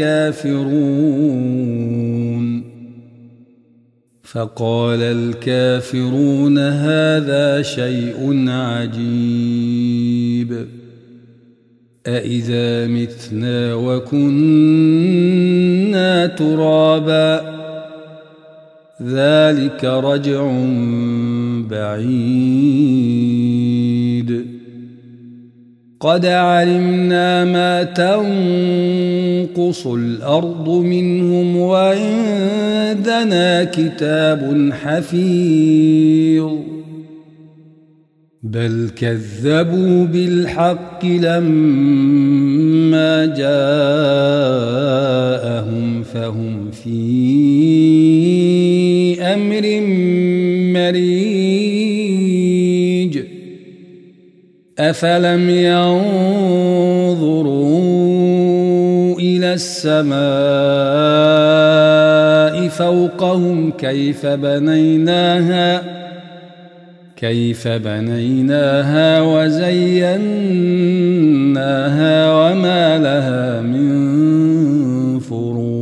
الكافرون. فقال الكافرون هذا شيء عجيب. أإذا متنا وكنا ترابا. ذلك رجع بعيد. قد علمنا ما تنقص الأرض منهم وعندنا كتاب حفيظ بل كذبوا بالحق لما جاءهم فهم في أفلم ينظروا إلى السماء فوقهم كيف بنيناها كيف بنيناها وزيناها وما لها من فروج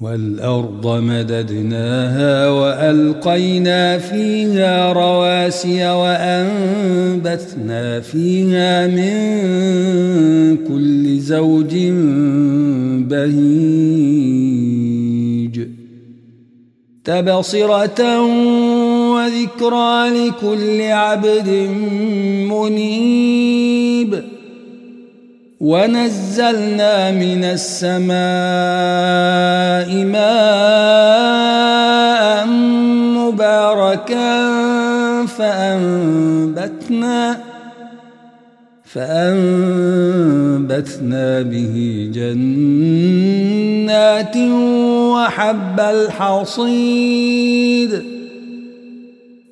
والأرض مددناها وألقينا فيها رواسي وانبثنا فيها من كل زوج بهيج. تبصرة وذكرى لكل عبد منيب. ونزلنا من السماء ماء مباركا فأنبتنا فأنبتنا به جنات وحب الحصيد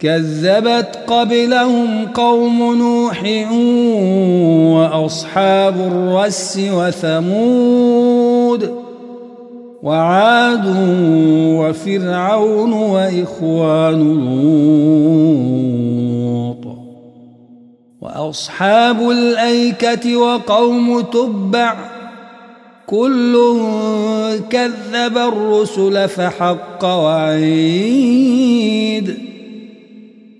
كذبت قبلهم قوم نوح وأصحاب الرس وثمود وعاد وفرعون وإخوان لوط وأصحاب الأيكة وقوم تبع كل كذب الرسل فحق وعيد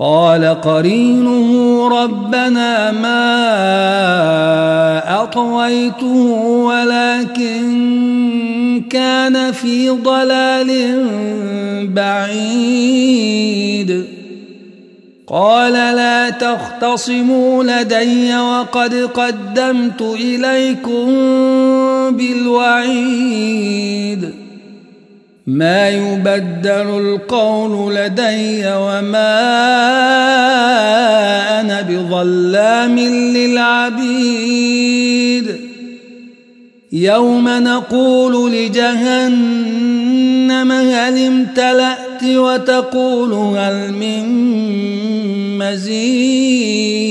قال قرينه ربنا ما أطويته ولكن كان في ضلال بعيد. قال لا تختصموا لدي وقد قدمت إليكم بالوعيد. ما يبدل القول لدي وما أنا بظلام للعبيد. يوم نقول لجهنم هل امتلأت وتقول هل من مزيد.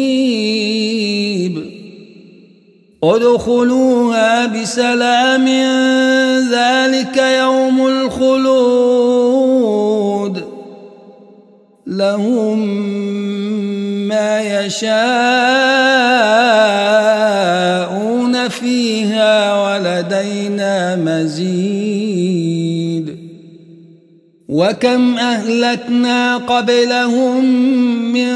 ادخلوها بسلام ذلك يوم الخلود. لهم ما يشاءون فيها ولدينا مزيد. وكم أهلكنا قبلهم من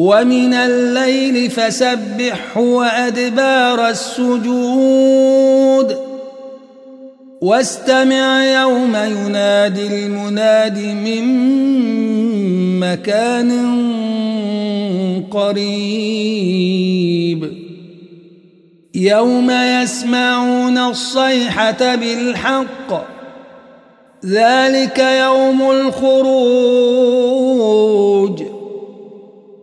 ومن الليل فسبحه وأدبار السجود. واستمع يوم ينادي المناد من مكان قريب. يوم يسمعون الصيحة بالحق ذلك يوم الخروج.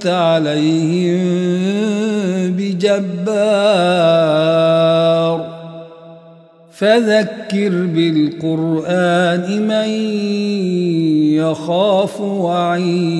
أنت عليهم بجبار. فذكر بالقرآن من يخاف وعيد.